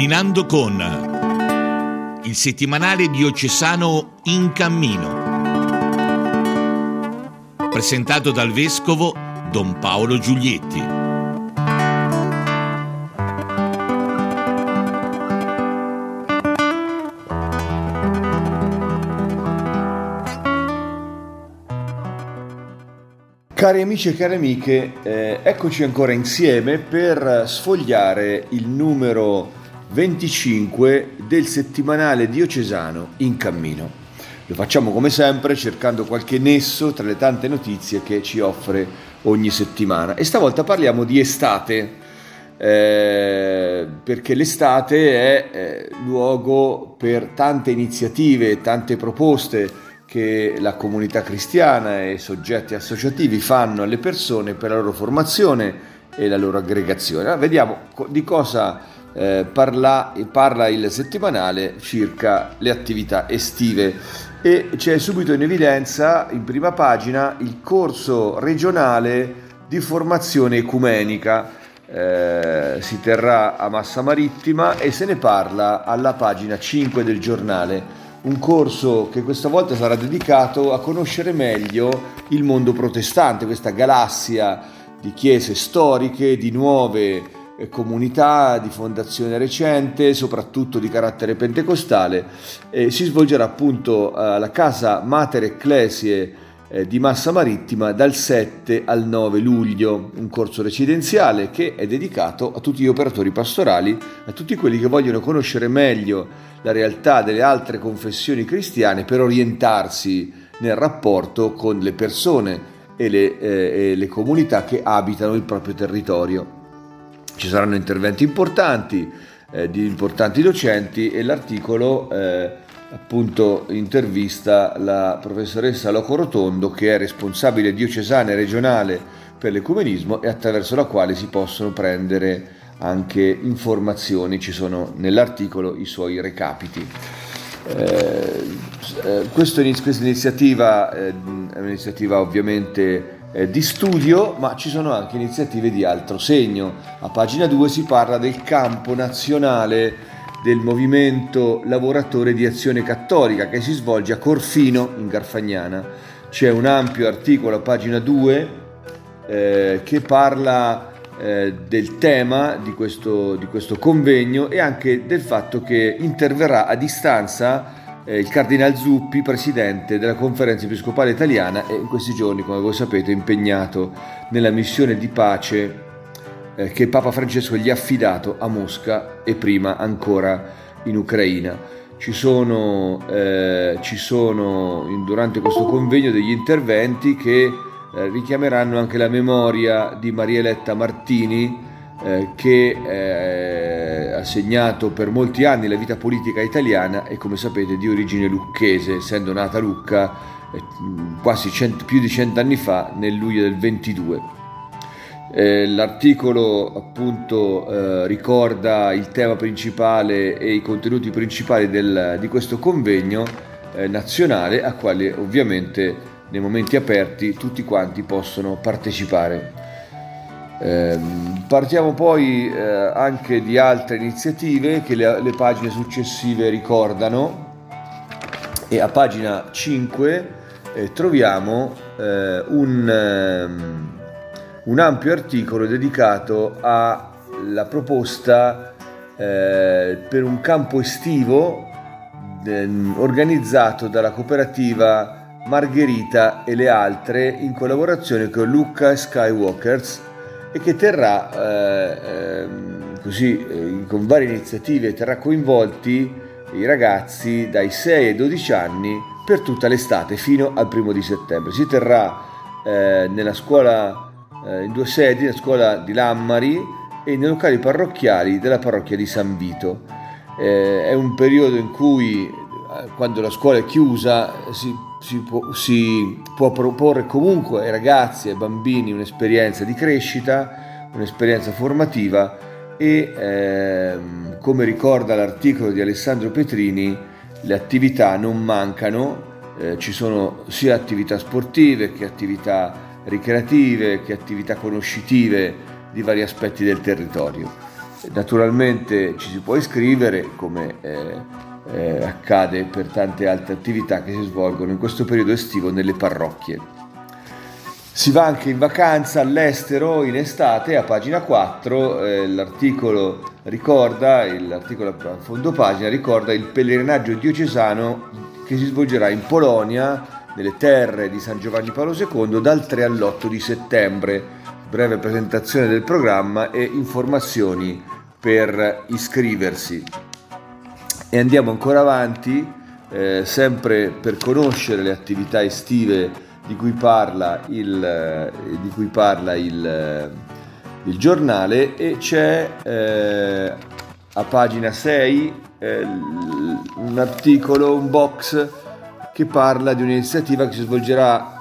Camminando con il settimanale diocesano In Cammino. Presentato dal vescovo Don Paolo Giulietti. Cari amici e cari amiche, eh, eccoci ancora insieme per sfogliare il numero 25 del settimanale diocesano in cammino. Lo facciamo come sempre cercando qualche nesso tra le tante notizie che ci offre ogni settimana e stavolta parliamo di estate. Eh, perché l'estate è eh, luogo per tante iniziative, tante proposte, che la comunità cristiana e soggetti associativi fanno alle persone per la loro formazione e la loro aggregazione. Allora, vediamo di cosa eh, parla, parla il settimanale circa le attività estive e c'è subito in evidenza in prima pagina il corso regionale di formazione ecumenica. Eh, si terrà a Massa Marittima e se ne parla alla pagina 5 del giornale un corso che questa volta sarà dedicato a conoscere meglio il mondo protestante, questa galassia di chiese storiche, di nuove comunità, di fondazione recente, soprattutto di carattere pentecostale. Eh, si svolgerà appunto alla casa Mater Ecclesiae eh, di Massa Marittima dal 7 al 9 luglio, un corso residenziale che è dedicato a tutti gli operatori pastorali, a tutti quelli che vogliono conoscere meglio la realtà delle altre confessioni cristiane per orientarsi nel rapporto con le persone e le, eh, e le comunità che abitano il proprio territorio. Ci saranno interventi importanti eh, di importanti docenti e l'articolo eh, appunto intervista la professoressa Loco Rotondo che è responsabile diocesana e regionale per l'ecumenismo e attraverso la quale si possono prendere anche informazioni, ci sono nell'articolo i suoi recapiti. Eh, eh questa iniziativa eh, è un'iniziativa ovviamente di studio, ma ci sono anche iniziative di altro segno. A pagina 2 si parla del campo nazionale del movimento lavoratore di azione cattolica che si svolge a Corfino in Garfagnana. C'è un ampio articolo a pagina 2 eh, che parla eh, del tema di questo, di questo, convegno e anche del fatto che interverrà a distanza eh, il Cardinal Zuppi, presidente della conferenza episcopale italiana e in questi giorni, come voi sapete, impegnato nella missione di pace eh, che Papa Francesco gli ha affidato a Mosca e prima ancora in Ucraina. Ci sono, eh, ci sono durante questo convegno degli interventi che eh, richiameranno anche la memoria di Marieletta Martini eh, che eh, ha segnato per molti anni la vita politica italiana e come sapete di origine lucchese, essendo nata a Lucca eh, quasi cento, più di cent'anni fa nel luglio del 22. Eh, l'articolo appunto eh, ricorda il tema principale e i contenuti principali del, di questo convegno eh, nazionale a quale ovviamente nei momenti aperti tutti quanti possono partecipare. Partiamo poi eh, anche di altre iniziative che le, le, pagine successive ricordano. E a pagina 5 eh, troviamo eh, un, ehm, un, ampio articolo dedicato alla proposta eh, per un campo estivo ehm, organizzato dalla cooperativa Margherita e le altre in collaborazione con Luca Skywalkers e che terrà eh, ehm, così eh, con varie iniziative terrà coinvolti i ragazzi dai 6 ai 12 anni per tutta l'estate fino al primo di settembre. Si terrà eh, nella scuola eh, in due sedi, la scuola di Lammari e nei locali parrocchiali della parrocchia di San Vito. È un periodo in cui quando la scuola è chiusa si si può, si può proporre comunque ai ragazzi e ai bambini un'esperienza di crescita, un'esperienza formativa e ehm, come ricorda l'articolo di Alessandro Petrini, le attività non mancano, eh, ci sono sia attività sportive che attività ricreative che attività conoscitive di vari aspetti del territorio. Naturalmente ci si può iscrivere come eh, eh, accade per tante altre attività che si svolgono in questo periodo estivo nelle parrocchie. Si va anche in vacanza all'estero in estate, a pagina 4 eh, l'articolo ricorda, l'articolo a fondo pagina ricorda il pellegrinaggio diocesano che si svolgerà in Polonia, nelle terre di San Giovanni Paolo II, dal 3 all'8 di settembre. Breve presentazione del programma e informazioni per iscriversi. E andiamo ancora avanti, eh, sempre per conoscere le attività estive di cui parla il, eh, cui parla il, eh, il giornale. E c'è eh, a pagina 6 eh, un articolo, un box che parla di un'iniziativa che si svolgerà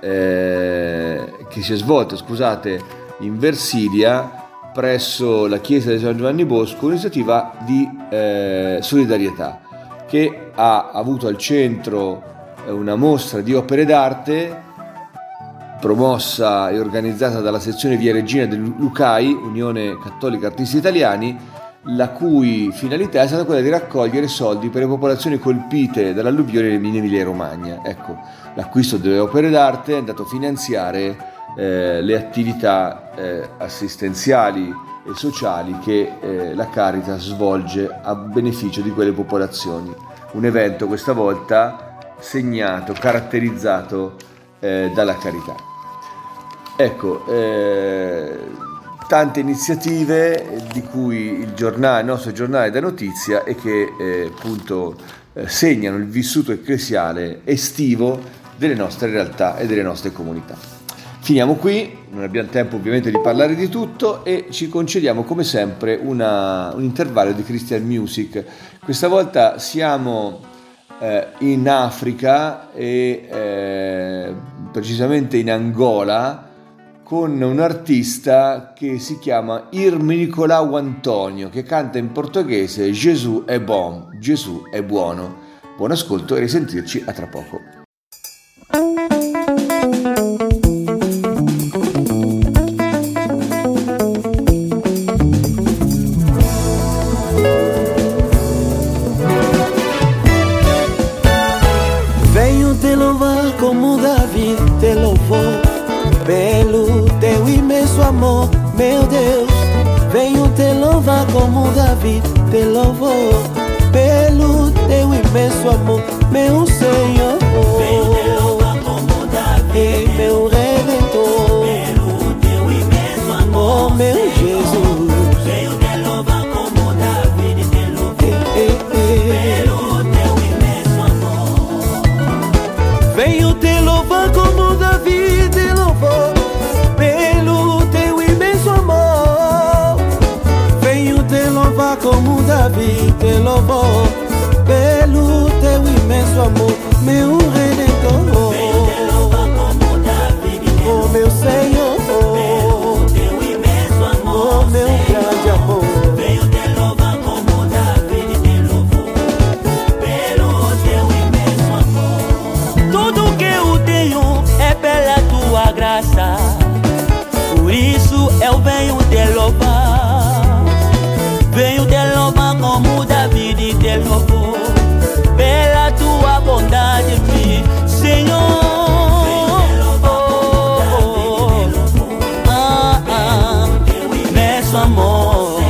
eh, che si è svolta scusate in Versilia presso la chiesa di San Giovanni Bosco un'iniziativa di eh, solidarietà che ha avuto al centro una mostra di opere d'arte promossa e organizzata dalla sezione Via Regina del Lucai, Unione Cattolica Artisti Italiani, la cui finalità è stata quella di raccogliere soldi per le popolazioni colpite dall'alluvione in Emilia Romagna. Ecco, l'acquisto delle opere d'arte è andato a finanziare eh, le attività eh, assistenziali e sociali che eh, la Caritas svolge a beneficio di quelle popolazioni. Un evento questa volta segnato, caratterizzato eh, dalla carità. Ecco, eh, tante iniziative di cui il, giornale, il nostro giornale dà notizia e che appunto segnano il vissuto ecclesiale estivo delle nostre realtà e delle nostre comunità. Finiamo qui, non abbiamo tempo ovviamente di parlare di tutto e ci concediamo come sempre una, un intervallo di Christian Music. Questa volta siamo eh, in Africa e eh, precisamente in Angola con un artista che si chiama Irmi Nicolau Antonio che canta in portoghese Gesù è bon, Gesù è buono. Buon ascolto e risentirci a tra poco. Como Davi te louvou. Pelo teu imenso amor, meu Senhor. Como Davi te louvou Pelo teu imenso amor, Te louvou Pela tua bondade, meu Senhor Imenso amor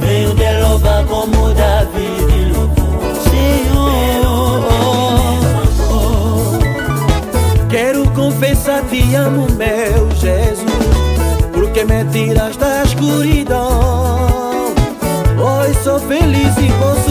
Venho te louvar como Davi Senhor Quero confessar te amo, meu Jesus Porque me tiras da escuridão sou feliz e posso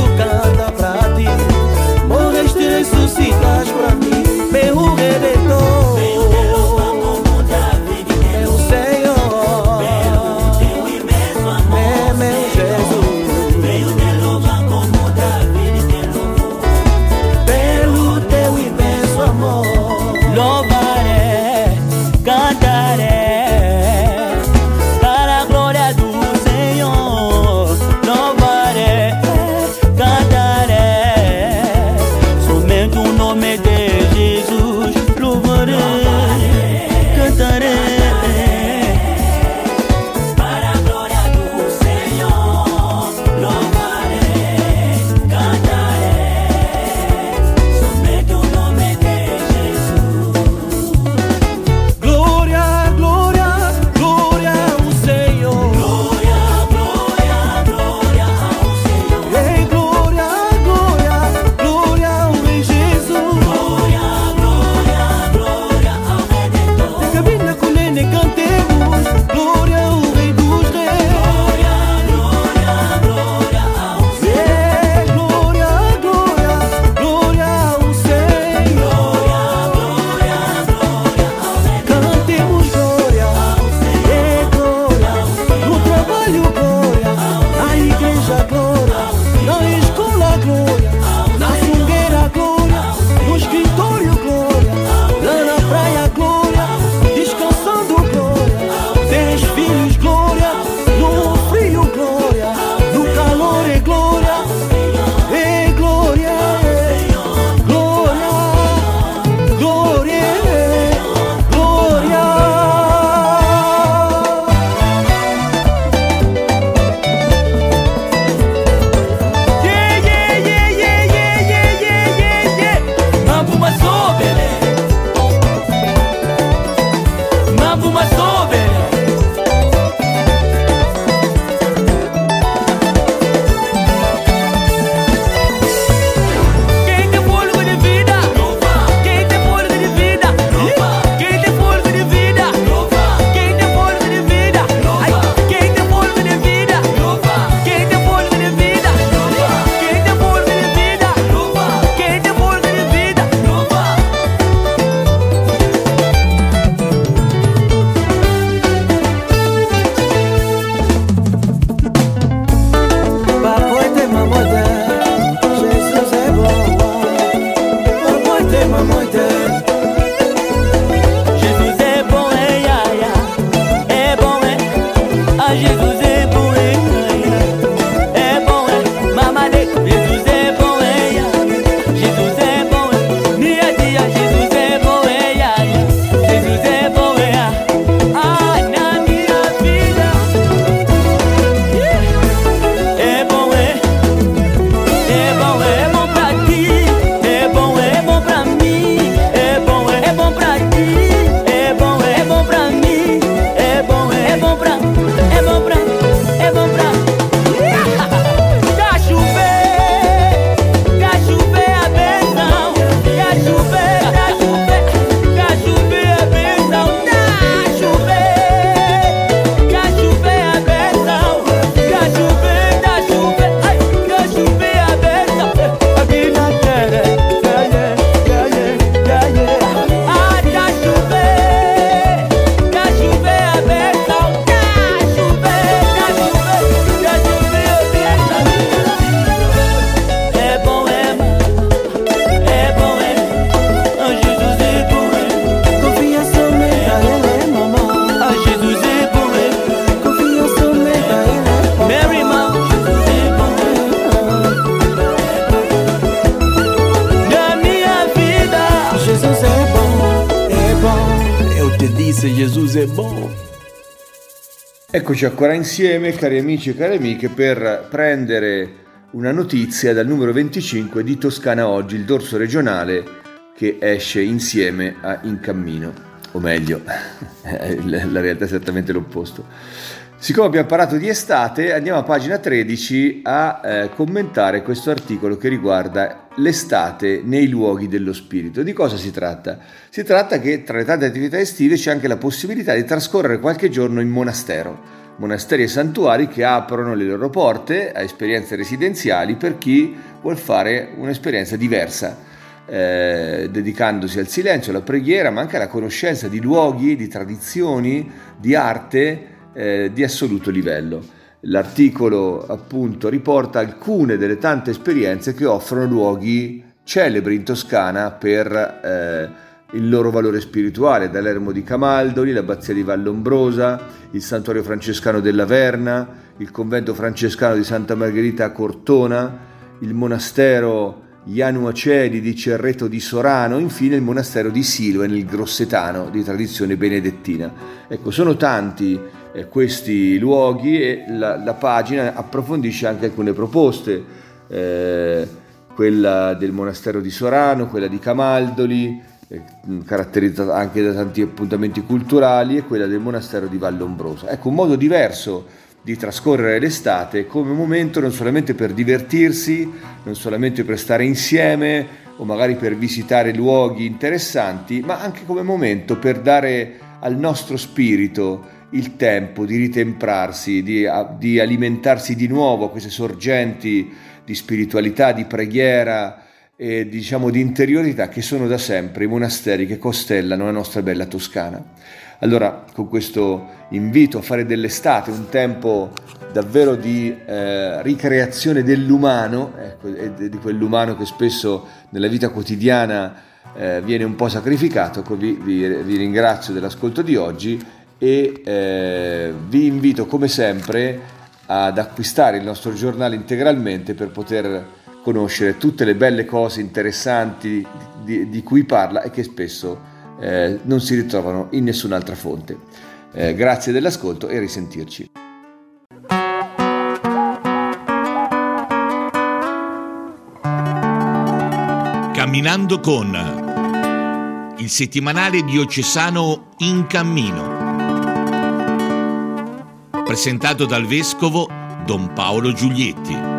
Jesus é bom. Eccoci ancora insieme, cari amici e cari amiche, per prendere una notizia dal numero 25 di Toscana Oggi, il dorso regionale che esce insieme a In Cammino, o meglio, la realtà è esattamente l'opposto. Siccome abbiamo parlato di estate, andiamo a pagina 13 a eh, commentare questo articolo che riguarda l'estate nei luoghi dello spirito. Di cosa si tratta? Si tratta che tra le tante attività estive c'è anche la possibilità di trascorrere qualche giorno in monastero, monasteri e santuari che aprono le loro porte a esperienze residenziali per chi vuol fare un'esperienza diversa. Eh, dedicandosi al silenzio, alla preghiera, ma anche alla conoscenza di luoghi, di tradizioni, di arte, eh, di assoluto livello. L'articolo appunto riporta alcune delle tante esperienze che offrono luoghi celebri in Toscana per eh, il loro valore spirituale, dall'ermo di Camaldoli, l'abbazia di Vallombrosa, il santuario francescano della Verna, il convento francescano di Santa Margherita a Cortona, il monastero Ianuaceli di Cerreto di Sorano, infine il monastero di Siloe nel Grossetano di tradizione benedettina. Ecco, sono tanti questi luoghi e la, la, pagina approfondisce anche alcune proposte, eh, quella del monastero di Sorano, quella di Camaldoli, eh, caratterizzata anche da tanti appuntamenti culturali, e quella del monastero di Vallombrosa. Ecco, un modo diverso di trascorrere l'estate come un momento non solamente per divertirsi, non solamente per stare insieme o magari per visitare luoghi interessanti, ma anche come momento per dare al nostro spirito il tempo di ritemprarsi, di, di alimentarsi di nuovo a queste sorgenti di spiritualità, di preghiera e diciamo di interiorità che sono da sempre i monasteri che costellano la nostra bella Toscana. Allora, con questo invito a fare dell'estate un tempo davvero di eh, ricreazione dell'umano, ecco, di quell'umano che spesso nella vita quotidiana eh, viene un po' sacrificato, ecco, vi, vi, vi ringrazio dell'ascolto di oggi e eh, vi invito come sempre ad acquistare il nostro giornale integralmente per poter conoscere tutte le belle cose interessanti di, di cui parla e che spesso eh, non si ritrovano in nessun'altra fonte. Eh, grazie dell'ascolto e risentirci. Camminando con il settimanale diocesano In Cammino presentato dal vescovo Don Paolo Giulietti.